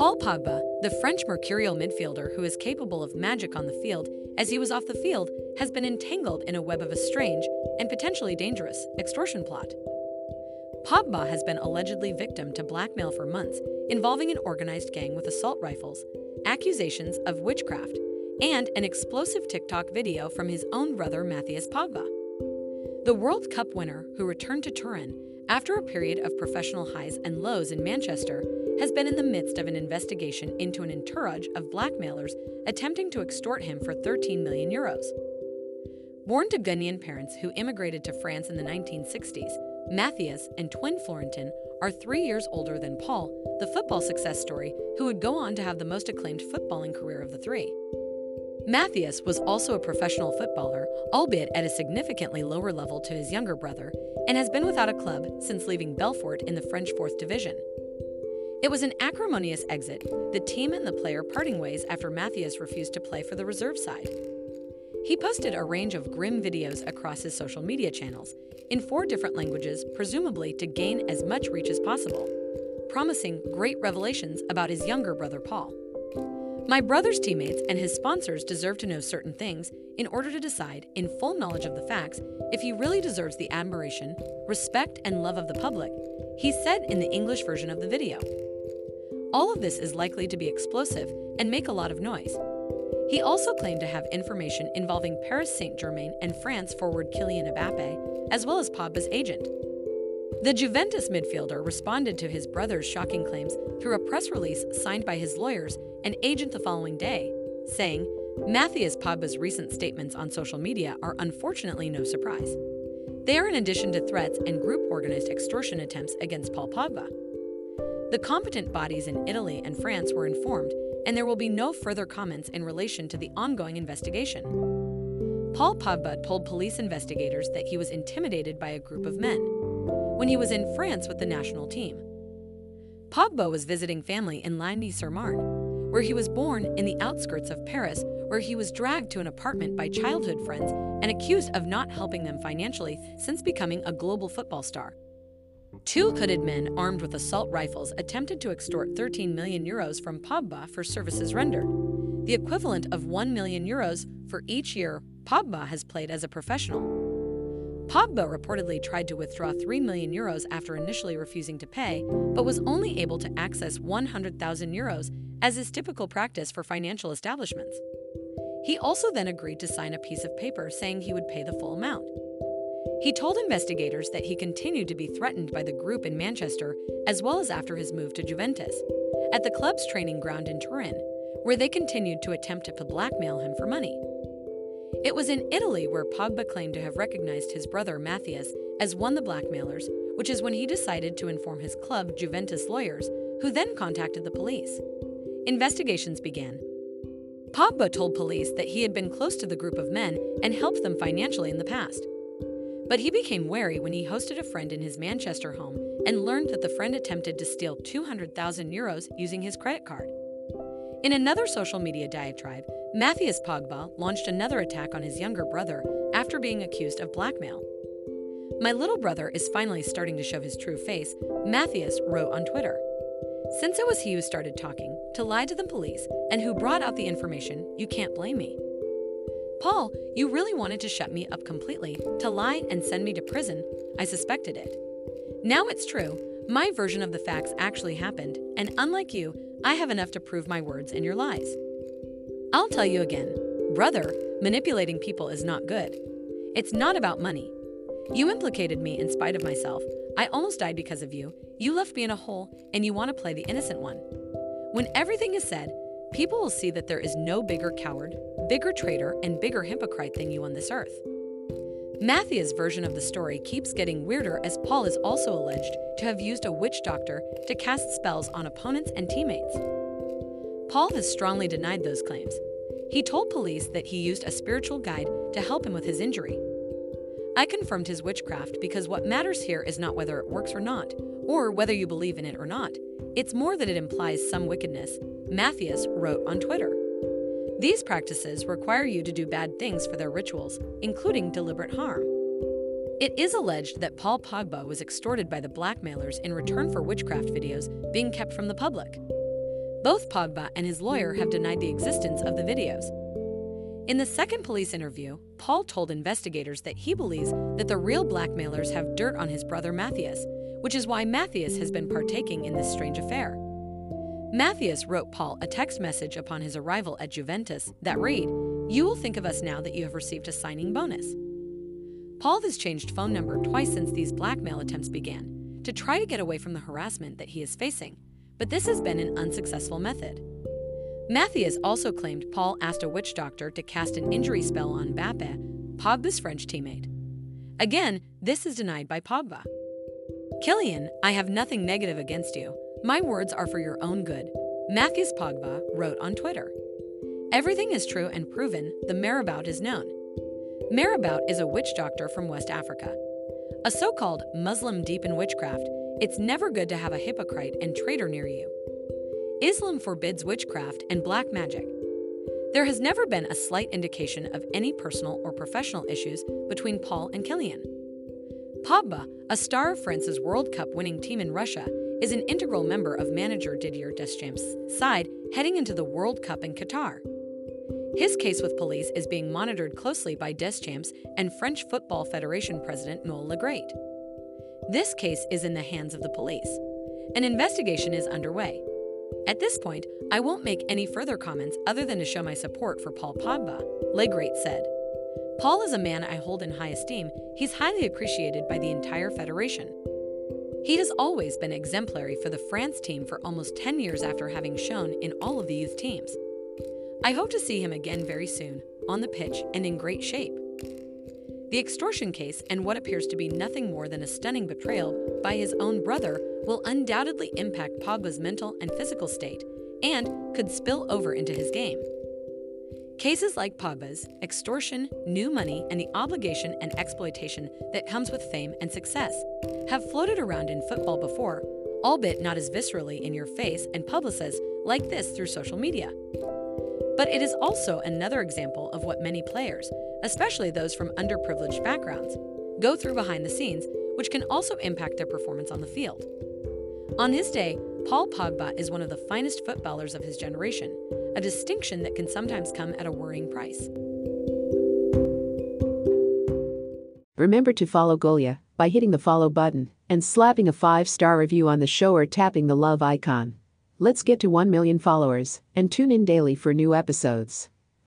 Paul Pogba, the French mercurial midfielder who is capable of magic on the field as he was off the field, has been entangled in a web of a strange and potentially dangerous extortion plot. Pogba has been allegedly victim to blackmail for months involving an organized gang with assault rifles, accusations of witchcraft, and an explosive TikTok video from his own brother Mathias Pogba. The World Cup winner, who returned to Turin after a period of professional highs and lows in Manchester, has been in the midst of an investigation into an entourage of blackmailers attempting to extort him for 13 million euros. Born to Ghanaian parents who immigrated to France in the 1960s, Mathias and twin Florentin are three years older than Paul, the football success story, who would go on to have the most acclaimed footballing career of the three. Mathias was also a professional footballer, albeit at a significantly lower level to his younger brother, and has been without a club since leaving Belfort in the French 4th Division. It was an acrimonious exit, the team and the player parting ways after Mathias refused to play for the reserve side. He posted a range of grim videos across his social media channels, in four different languages, presumably to gain as much reach as possible, promising great revelations about his younger brother Paul. My brother's teammates and his sponsors deserve to know certain things in order to decide, in full knowledge of the facts, if he really deserves the admiration, respect, and love of the public, he said in the English version of the video. All of this is likely to be explosive and make a lot of noise. He also claimed to have information involving Paris Saint Germain and France forward Kylian Mbappe, as well as Pogba's agent. The Juventus midfielder responded to his brother's shocking claims through a press release signed by his lawyers and agent the following day, saying, Mathias Pogba's recent statements on social media are unfortunately no surprise. They are in addition to threats and group organized extortion attempts against Paul Pogba. The competent bodies in Italy and France were informed, and there will be no further comments in relation to the ongoing investigation. Paul Pogba told police investigators that he was intimidated by a group of men when he was in France with the national team. Pogba was visiting family in Lagny-sur-Marne where he was born in the outskirts of Paris, where he was dragged to an apartment by childhood friends and accused of not helping them financially since becoming a global football star. Two hooded men armed with assault rifles attempted to extort 13 million euros from Pogba for services rendered, the equivalent of 1 million euros for each year Pogba has played as a professional. Pogba reportedly tried to withdraw 3 million euros after initially refusing to pay, but was only able to access 100,000 euros as is typical practice for financial establishments. He also then agreed to sign a piece of paper saying he would pay the full amount. He told investigators that he continued to be threatened by the group in Manchester as well as after his move to Juventus, at the club's training ground in Turin, where they continued to attempt to blackmail him for money. It was in Italy where Pogba claimed to have recognized his brother Mathias as one of the blackmailers, which is when he decided to inform his club Juventus lawyers, who then contacted the police. Investigations began. Pogba told police that he had been close to the group of men and helped them financially in the past. But he became wary when he hosted a friend in his Manchester home and learned that the friend attempted to steal 200,000 euros using his credit card. In another social media diatribe, Mathias Pogba launched another attack on his younger brother after being accused of blackmail. My little brother is finally starting to show his true face, Mathias wrote on Twitter. Since it was he who started talking, to lie to the police, and who brought out the information, you can't blame me. Paul, you really wanted to shut me up completely, to lie and send me to prison. I suspected it. Now it's true. My version of the facts actually happened, and unlike you, I have enough to prove my words and your lies. I'll tell you again brother, manipulating people is not good. It's not about money. You implicated me in spite of myself. I almost died because of you. You left me in a hole, and you want to play the innocent one. When everything is said, people will see that there is no bigger coward, bigger traitor, and bigger hypocrite than you on this earth. Mathias' version of the story keeps getting weirder as Paul is also alleged to have used a witch doctor to cast spells on opponents and teammates. Paul has strongly denied those claims. He told police that he used a spiritual guide to help him with his injury. I confirmed his witchcraft because what matters here is not whether it works or not, or whether you believe in it or not. It's more that it implies some wickedness, Mathias wrote on Twitter. These practices require you to do bad things for their rituals, including deliberate harm. It is alleged that Paul Pogba was extorted by the blackmailers in return for witchcraft videos being kept from the public. Both Pogba and his lawyer have denied the existence of the videos. In the second police interview, Paul told investigators that he believes that the real blackmailers have dirt on his brother Mathias, which is why Mathias has been partaking in this strange affair. Mathias wrote Paul a text message upon his arrival at Juventus that read, You will think of us now that you have received a signing bonus. Paul has changed phone number twice since these blackmail attempts began to try to get away from the harassment that he is facing, but this has been an unsuccessful method. Mathias also claimed Paul asked a witch doctor to cast an injury spell on Mbappe, Pogba's French teammate. Again, this is denied by Pogba. Kylian, I have nothing negative against you. My words are for your own good, Mathias Pogba wrote on Twitter. Everything is true and proven, the marabout is known. Marabout is a witch doctor from West Africa. A so called Muslim deep in witchcraft, it's never good to have a hypocrite and traitor near you. Islam forbids witchcraft and black magic. There has never been a slight indication of any personal or professional issues between Paul and Kylian. Pogba, a star of France's World Cup winning team in Russia, is an integral member of manager Didier Deschamps' side heading into the World Cup in Qatar. His case with police is being monitored closely by Deschamps and French Football Federation President Noël Le Graët. This case is in the hands of the police. An investigation is underway. At this point, I won't make any further comments other than to show my support for Paul Pogba, Le Graët said. Paul is a man I hold in high esteem. He's highly appreciated by the entire federation. He has always been exemplary for the France team for almost 10 years after having shown in all of the youth teams. I hope to see him again very soon, on the pitch and in great shape. The extortion case and what appears to be nothing more than a stunning betrayal by his own brother will undoubtedly impact Pogba's mental and physical state and could spill over into his game. Cases like Pogba's, extortion, new money, and the obligation and exploitation that comes with fame and success have floated around in football before, albeit not as viscerally in your face and publicized like this through social media. But it is also another example of what many players, especially those from underprivileged backgrounds, go through behind the scenes, which can also impact their performance on the field. On his day, Paul Pogba is one of the finest footballers of his generation, a distinction that can sometimes come at a worrying price. Remember to follow Golia by hitting the follow button and slapping a 5-star review on the show or tapping the love icon. Let's get to 1 million followers and tune in daily for new episodes.